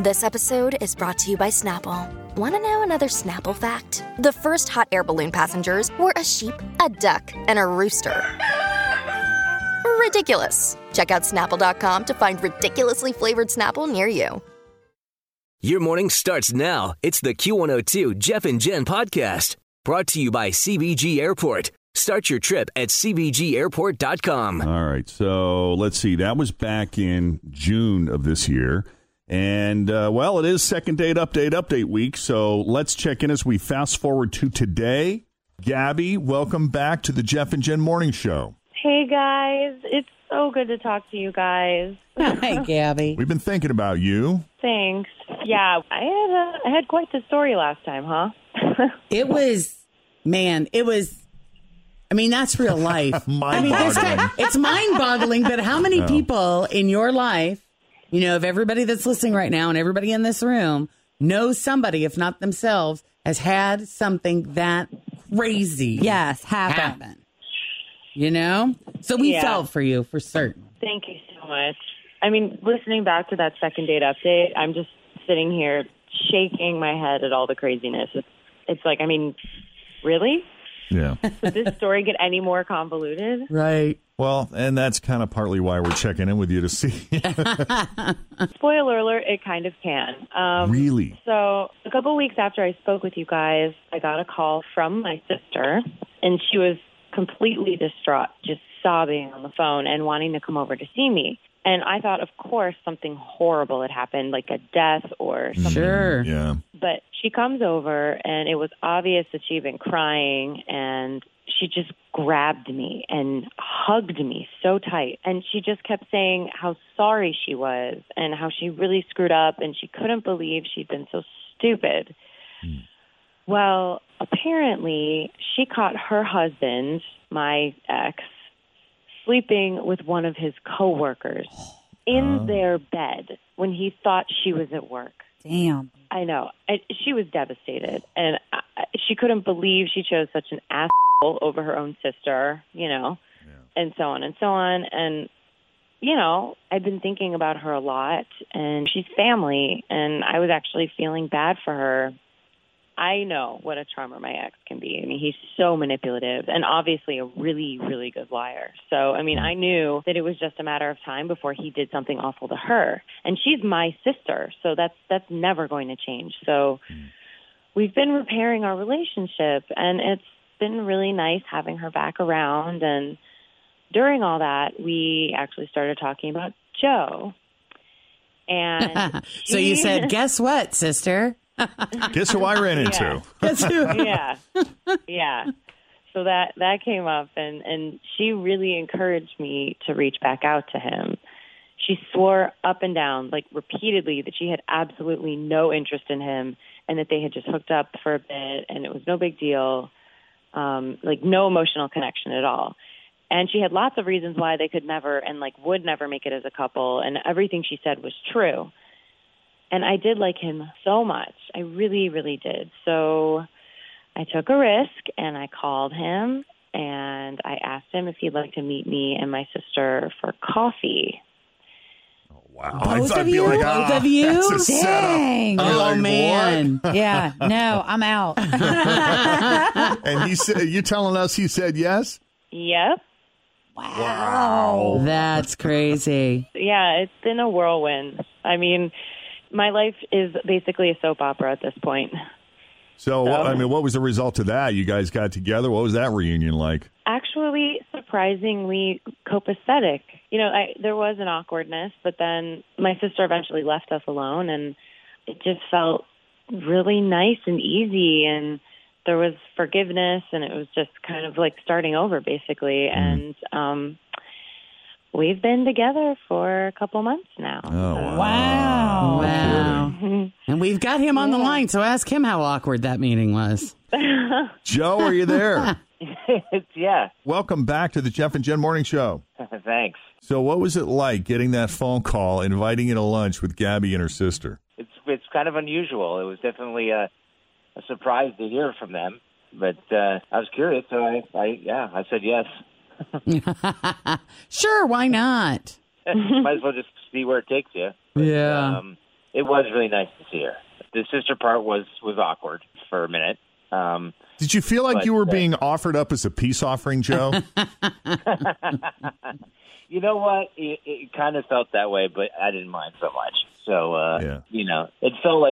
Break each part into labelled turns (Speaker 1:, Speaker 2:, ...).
Speaker 1: This episode is brought to you by Snapple. Want to know another Snapple fact? The first hot air balloon passengers were a sheep, a duck, and a rooster. Ridiculous. Check out snapple.com to find ridiculously flavored Snapple near you.
Speaker 2: Your morning starts now. It's the Q102 Jeff and Jen podcast brought to you by CBG Airport. Start your trip at CBGAirport.com.
Speaker 3: All right. So let's see. That was back in June of this year. And, uh, well, it is second date update update week. So let's check in as we fast forward to today. Gabby, welcome back to the Jeff and Jen Morning Show.
Speaker 4: Hey guys, it's so good to talk to you guys.
Speaker 5: Hi, Gabby.
Speaker 3: We've been thinking about you.
Speaker 4: Thanks. Yeah, I had a, I had quite the story last time, huh?
Speaker 5: It was, man, it was. I mean, that's real life. I mean, this
Speaker 3: Mind-boggling.
Speaker 5: guy, it's mind boggling, but how many people in your life, you know, if everybody that's listening right now and everybody in this room knows somebody, if not themselves, has had something that crazy
Speaker 6: Yes, happen.
Speaker 5: happen? You know? So we
Speaker 4: Yeah.
Speaker 5: felt for you for certain.
Speaker 4: Thank you so much. I mean, listening back to that second date update, I'm just sitting here shaking my head at all the craziness. It's, it's like, I mean, really?
Speaker 3: Yeah.
Speaker 4: Did this story get any more convoluted?
Speaker 5: Right.
Speaker 3: well, and that's kind of partly why we're checking in with you to see.
Speaker 4: Spoiler alert, it kind of can. Um,
Speaker 3: really?
Speaker 4: So, a couple weeks after I spoke with you guys, I got a call from my sister, and she was completely distraught, just sobbing on the phone and wanting to come over to see me. And I thought, of course, something horrible had happened, like a death or something.
Speaker 5: Sure.
Speaker 3: Yeah.
Speaker 4: But she comes over, and it was obvious that she'd been crying, and she just grabbed me and hugged me so tight. And she just kept saying how sorry she was and how she really screwed up, and she couldn't believe she'd been so stupid. Hmm. Well, apparently, she caught her husband, my ex, sleeping with one of his coworkers in oh. their bed when he thought she was at work.
Speaker 6: Damn.
Speaker 4: I know. I, she was devastated, and I, I- she couldn't believe she chose such an asshole over her own sister, you know, and so on and so on. And you know, I've been thinking about her a lot, and she's family, and I was actually feeling bad for her. I know what a charmer my ex can be. I mean, he's so manipulative and obviously a really, really good liar. So, I mean, I knew that it was just a matter of time before he did something awful to her. And she's my sister, so that's that's never going to change. So, we've been repairing our relationship and it's been really nice having her back around and during all that, we actually started talking about Joe. And
Speaker 5: so you said, guess what, sister?
Speaker 3: Guess who I ran into?
Speaker 4: Yeah. Yeah. Yeah. So that that came up and and she really encouraged me to reach back out to him. She swore up and down like repeatedly that she had absolutely no interest in him and that they had just hooked up for a bit and it was no big deal. Um like no emotional connection at all. And she had lots of reasons why they could never and like would never make it as a couple. And everything she said was true and I did like him so much. I really, really did. So I took a risk and I called him and I asked him if he'd like to meet me and my sister for coffee.
Speaker 3: Oh, wow.
Speaker 5: Both
Speaker 3: I'd
Speaker 5: of
Speaker 3: be
Speaker 5: you?
Speaker 3: like,
Speaker 5: Both
Speaker 3: ah,
Speaker 5: of you?
Speaker 3: That's a setup.
Speaker 6: Dang.
Speaker 5: Oh,
Speaker 3: like,
Speaker 5: man.
Speaker 6: yeah. No, I'm out.
Speaker 3: and he said, you telling us he said yes?
Speaker 4: Yep.
Speaker 3: Wow.
Speaker 5: That's crazy.
Speaker 4: Yeah, it's been a whirlwind. I mean, my life is basically a soap opera at this point.
Speaker 3: So,
Speaker 4: So-
Speaker 3: I mean, what was the result of that? You guys got together. What was that reunion like?
Speaker 4: Actually, surprisingly copacetic. You know, I, there was an awkwardness, but then my sister eventually left us alone, and it just felt really nice and easy. And there was forgiveness, and it was just kind of like starting over, basically. And um, we've been together for a couple months now.
Speaker 3: Oh, wow.
Speaker 6: Wow.
Speaker 5: And we've got him on the line, so ask him how awkward that meeting was.
Speaker 3: Joe, are you there?
Speaker 7: yeah.
Speaker 3: Welcome back to the Jeff and Jen Morning Show.
Speaker 7: Thanks.
Speaker 3: So, what was it like getting that phone call inviting you to lunch with Gabby and her sister?
Speaker 7: It's it's kind of unusual. It was definitely a, a surprise to hear from them, but uh, I was curious, so I, I yeah, I said yes.
Speaker 5: Sure, why not?
Speaker 7: Might as well just see where it takes you.
Speaker 5: Yeah.
Speaker 7: Um, it was really nice to see her. The sister part was was awkward for a minute. Um,
Speaker 3: Did you feel like
Speaker 7: But,
Speaker 3: you were
Speaker 7: uh,
Speaker 3: being offered up as a peace offering, Joe?
Speaker 7: you know what? It, it kind of felt that way, but I didn't mind so much. So uh,
Speaker 3: Yeah.
Speaker 7: you know, it felt like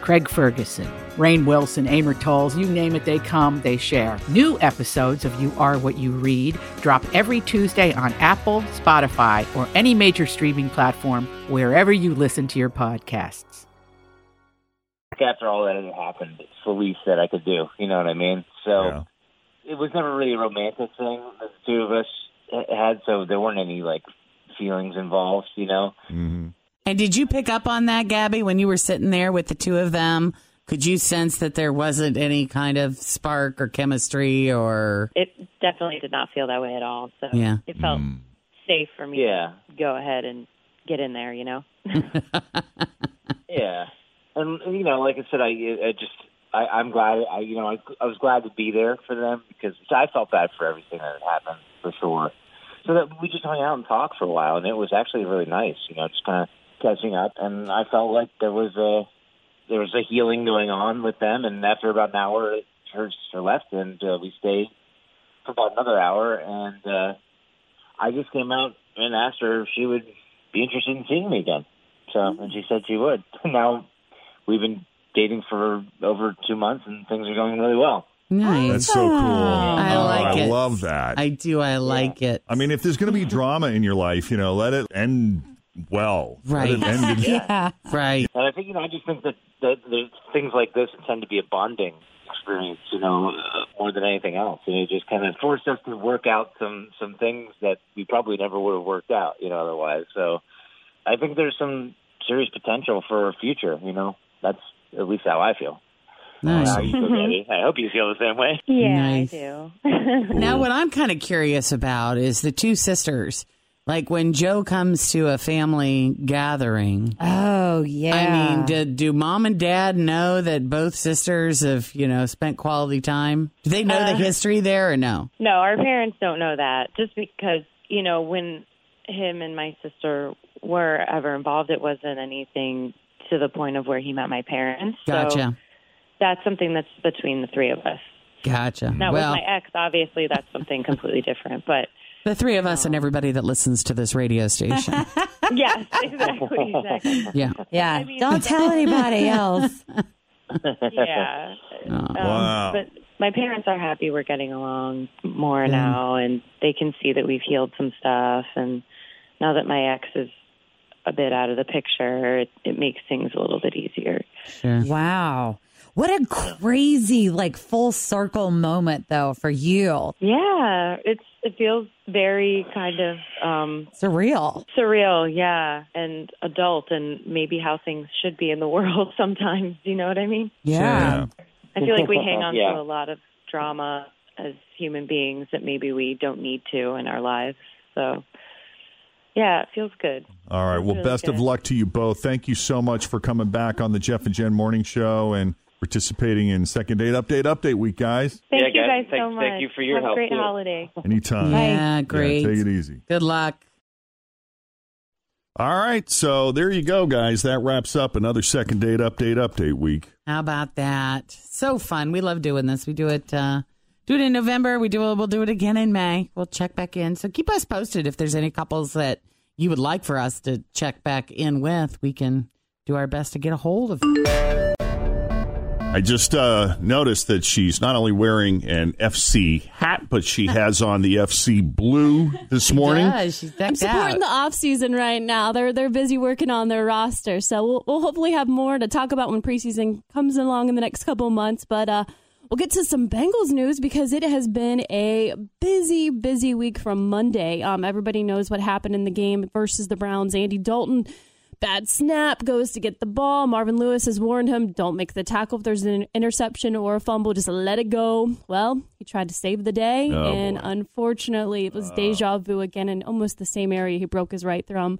Speaker 8: Craig Ferguson, Rainn Wilson, Amor Towles, you name it, they come, they share. New episodes of You Are What You Read drop every Tuesday on Apple, Spotify, or any major streaming platform wherever you listen to your podcasts.
Speaker 7: after all that had happened, it's the least that I could do. You know what I mean? So
Speaker 3: Yeah.
Speaker 7: it was never really a romantic thing that the two of us had, so there weren't any like feelings involved. You know?
Speaker 3: hmm
Speaker 5: And did you pick up on that, Gabby, when you were sitting there with the two of them? Could you sense that there wasn't any kind of spark or chemistry or
Speaker 4: It definitely did not feel that way at all. So
Speaker 5: Yeah.
Speaker 4: it felt
Speaker 3: Mm.
Speaker 4: safe for me
Speaker 7: Yeah.
Speaker 4: to go ahead and get in there, you know?
Speaker 7: Yeah. And you know, like I said, I, I just I, I'm glad. I you know I, I was glad to be there for them because I felt bad for everything that had happened for sure. So that we just hung out and talked for a while, and it was actually really nice. You know, just kind of catching up, and I felt like there was a there was a healing going on with them. And after about an hour, her sister left, and uh, we stayed for about another hour, and uh, I just came out and asked her if she would be interested in seeing me again. So, and she said she would. Now we've been dating for over two months, and things are going really well.
Speaker 5: nice?
Speaker 3: That's so cool.
Speaker 5: I
Speaker 3: Oh,
Speaker 5: like
Speaker 3: I
Speaker 5: it.
Speaker 3: love that.
Speaker 5: I do. I like it.
Speaker 3: I mean, if there's going to be drama in your life, you know, let it end well.
Speaker 5: Right.
Speaker 3: It end in-
Speaker 6: Yeah.
Speaker 5: right.
Speaker 7: And I think you know, I just think that that there's things like this tend to be a bonding experience, you know, uh, more than anything else. And it just kind of forced us to work out some some things that we probably never would have worked out, you know, otherwise. So I think there's some serious potential for a future. You know, that's at least how I feel.
Speaker 5: Nice.
Speaker 7: How you feel, I hope you feel the same way.
Speaker 4: Yeah,
Speaker 5: Nice.
Speaker 4: I do.
Speaker 5: Now, what I'm kind of curious about is the two sisters. Like when Joe comes to a family gathering,
Speaker 6: Oh, yeah.
Speaker 5: I mean, do, do mom and dad know that both sisters have, you know, spent quality time? Do they know the
Speaker 4: Uh,
Speaker 5: history there or no?
Speaker 4: No, our parents don't know that. Just because, you know, when him and my sister were ever involved, it wasn't anything to the point of where he met my parents. So
Speaker 5: Gotcha.
Speaker 4: that's something that's between the three of us.
Speaker 5: Gotcha.
Speaker 4: Now,
Speaker 5: well,
Speaker 4: with my ex, obviously, that's something completely different. But
Speaker 5: the three of us and everybody that listens to this radio station.
Speaker 4: yes, exactly, exactly.
Speaker 5: yeah.
Speaker 6: yeah.
Speaker 4: I mean-
Speaker 6: Don't tell anybody else.
Speaker 4: Yeah.
Speaker 5: Oh,
Speaker 4: Um,
Speaker 3: Wow.
Speaker 4: But my parents are happy we're getting along more now, and they can see that we've healed some stuff. And now that my ex is a bit out of the picture, it, it makes things a little bit easier.
Speaker 5: Sure.
Speaker 6: Wow. What a crazy, like, full circle moment, though, for you.
Speaker 4: Yeah, it's it feels very kind of um
Speaker 6: Surreal.
Speaker 4: surreal, yeah, and adult, and maybe how things should be in the world sometimes. You know what I mean?
Speaker 6: Yeah.
Speaker 4: I feel like we hang on
Speaker 7: Yeah.
Speaker 4: to a lot of drama as human beings that maybe we don't need to in our lives. So, yeah, it feels good.
Speaker 3: All right. Well,
Speaker 4: Really
Speaker 3: best of luck to you both. Thank you so much for coming back on the Jeff and Jen Morning Show and participating in Second Date Update Update Week, guys.
Speaker 4: Thank
Speaker 7: Yeah,
Speaker 4: you
Speaker 7: guys,
Speaker 4: guys so much.
Speaker 7: thank you for your
Speaker 4: Have
Speaker 7: help,
Speaker 4: a great
Speaker 7: too.
Speaker 4: holiday.
Speaker 3: Anytime.
Speaker 5: Yeah, great.
Speaker 3: Yeah, take it easy.
Speaker 5: Good luck.
Speaker 3: All right. So there you go, guys. That wraps up another Second Date Update Update Week.
Speaker 5: How about that? So fun. We love doing this. We do it uh do it in November. We do we'll do it again in May. We'll check back in. So keep us posted if there's any couples that you would like for us to check back in with. We can do our best to get a hold of.
Speaker 3: I just uh, noticed that she's not only wearing an FC hat, but she has on the FC blue this morning.
Speaker 5: Yeah, she's
Speaker 9: I'm
Speaker 5: decked
Speaker 9: supporting
Speaker 5: out.
Speaker 9: the off season right now. They're they're busy working on their roster, so we'll, we'll hopefully have more to talk about when preseason comes along in the next couple months. But uh, we'll get to some Bengals news because it has been a busy, busy week from Monday. Um, everybody knows what happened in the game versus the Browns. Andy Dalton. Bad snap goes to get the ball. Marvin Lewis has warned him, don't make the tackle if there's an interception or a fumble, just let it go. Well, he tried to save the day,
Speaker 3: Oh,
Speaker 9: and
Speaker 3: boy.
Speaker 9: unfortunately, it was uh. deja vu again in almost the same area. He broke his right thumb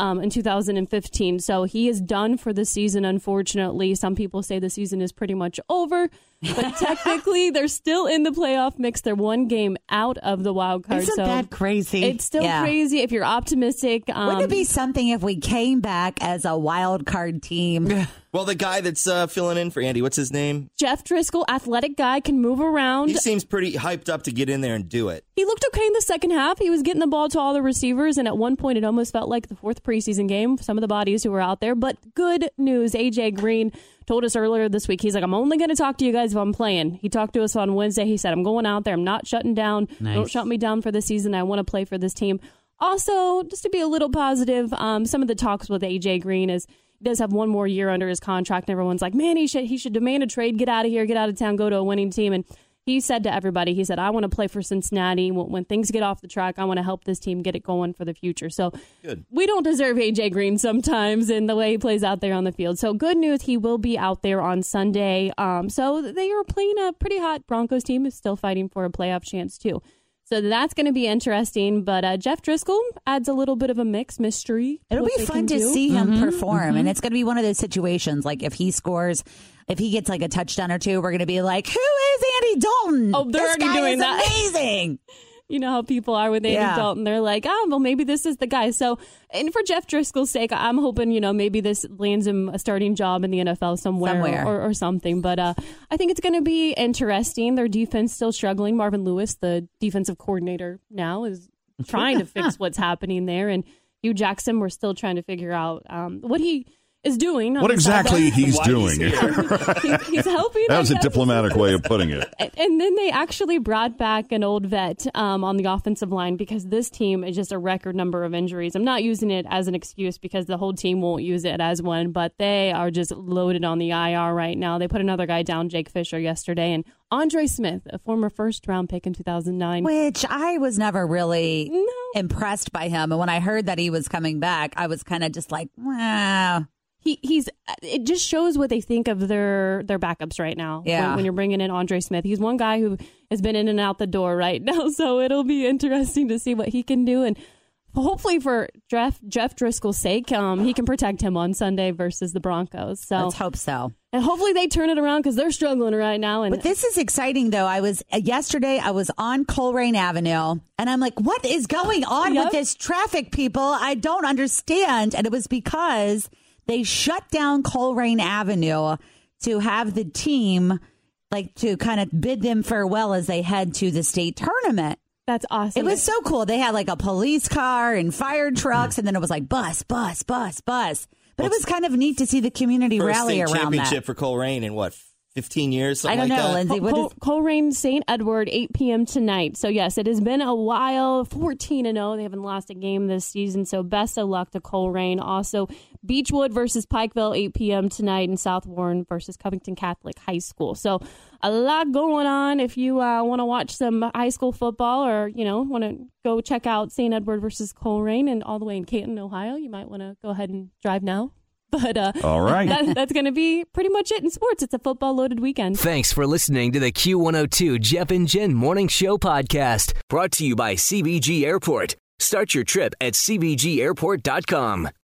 Speaker 9: um, in 2015. So he is done for the season, unfortunately. Some people say the season is pretty much over, but technically, they're still in the playoff mix. They're one game out of the wild card.
Speaker 5: Isn't
Speaker 9: so
Speaker 5: that crazy?
Speaker 9: It's still
Speaker 6: Yeah.
Speaker 9: crazy if you're optimistic. Um,
Speaker 6: Wouldn't it be something if we came back as a wild card team?
Speaker 10: Well, the guy that's uh, filling in for Andy, what's his name?
Speaker 9: Jeff Driskel, athletic guy, can move around.
Speaker 10: He seems pretty hyped up to get in there and do it.
Speaker 9: He looked okay in the second half. He was getting the ball to all the receivers, and at one point, it almost felt like the fourth preseason game. Some of the bodies who were out there, but good news. AJ Green told us earlier this week. He's like, "I'm only going to talk to you guys if I'm playing." He talked to us on Wednesday. He said, "I'm going out there. I'm not shutting down.
Speaker 5: Nice.
Speaker 9: Don't shut me down for the season. I want to play for this team." Also, just to be a little positive, um, some of the talks with AJ Green is he does have one more year under his contract, and everyone's like, "Man, he should he should demand a trade, get out of here, get out of town, go to a winning team." And he said to everybody, he said, "I want to play for Cincinnati. When, when things get off the track, I want to help this team get it going for the future." So
Speaker 10: Good.
Speaker 9: we don't deserve AJ Green sometimes in the way he plays out there on the field. So good news, he will be out there on Sunday. Um, so they are playing a pretty hot Broncos team, is still fighting for a playoff chance too. So that's going to be interesting. But uh, Jeff Driskel adds a little bit of a mix mystery.
Speaker 6: It'll be fun to
Speaker 9: do.
Speaker 6: see him
Speaker 5: Mm-hmm,
Speaker 6: perform. And it's going to be one of those situations like if he scores, if he gets like a touchdown or two, we're going to be like, who is Andy Dalton?
Speaker 9: Oh, they're
Speaker 6: This
Speaker 9: already
Speaker 6: guy
Speaker 9: doing
Speaker 6: is
Speaker 9: that.
Speaker 6: amazing.
Speaker 9: You know how people are with Andy
Speaker 6: Yeah.
Speaker 9: Dalton. They're like, oh, well, maybe this is the guy. So, and for Jeff Driskel's sake, I'm hoping, you know, maybe this lands him a starting job in the NFL somewhere,
Speaker 6: Somewhere.
Speaker 9: Or, or something. But uh, I think it's going to be interesting. Their defense still struggling. Marvin Lewis, the defensive coordinator now, is trying to fix what's happening there. And Hue Jackson, we're still trying to figure out um, what he is doing.
Speaker 3: What exactly
Speaker 9: sideline.
Speaker 3: he's doing?
Speaker 10: he's.
Speaker 9: He's, he's helping.
Speaker 3: that was a diplomatic way of putting it.
Speaker 9: And- And then they actually brought back an old vet um, on the offensive line because this team is just a record number of injuries. I'm not using it as an excuse because the whole team won't use it as one, but they are just loaded on the IR right now. They put another guy down, Jake Fisher, yesterday, and Andre Smith, a former first round pick in 2009.
Speaker 6: Which I was never really
Speaker 9: No.
Speaker 6: impressed by him. And when I heard that he was coming back, I was kind of just like, wow.
Speaker 9: He he's it just shows what they think of their their backups right now.
Speaker 6: Yeah.
Speaker 9: When, when you're bringing in Andre Smith, he's one guy who has been in and out the door right now, so it'll be interesting to see what he can do and. Hopefully, for Jeff Jeff Driskel's sake, um, he can protect him on Sunday versus the Broncos. So,
Speaker 6: Let's hope so.
Speaker 9: and hopefully they turn it around because they're struggling right now. And
Speaker 6: But this is exciting, though. I was uh, yesterday. I was on Colerain Avenue, and I'm like, "What is going on
Speaker 9: Yep.
Speaker 6: with this traffic, people? I don't understand." And it was because they shut down Colerain Avenue to have the team, like, to kind of bid them farewell as they head to the state tournament.
Speaker 9: that's awesome.
Speaker 6: It was so cool. They had like a police car and fire trucks, and then it was like bus, bus, bus, bus. But it was kind of neat to see the community
Speaker 10: First
Speaker 6: rally
Speaker 10: state
Speaker 6: around
Speaker 10: championship
Speaker 6: that.
Speaker 10: for Colerain in what, 15 years?
Speaker 6: I don't
Speaker 10: like
Speaker 6: know,
Speaker 10: that?
Speaker 6: Lindsay. What
Speaker 9: Col-
Speaker 6: is,
Speaker 9: Colerain St. Edward, 8 p.m. tonight. So, yes, it has been a while. 14 and 0. They haven't lost a game this season. So, best of luck to Colerain. Also, Beechwood versus Pikeville, 8 p.m. tonight, and South Warren versus Covington Catholic High School. So, a lot going on. If you uh, want to watch some high school football or, you know, want to go check out St. Edward versus Colerain and all the way in Canton, Ohio, you might want to go ahead and drive now. But uh,
Speaker 3: All right.
Speaker 9: that, that's going to be pretty much it in sports. It's a football loaded weekend.
Speaker 2: Thanks for listening to the Q102 Jeff and Jen Morning Show podcast, brought to you by CBG Airport. Start your trip at CBGAirport.com.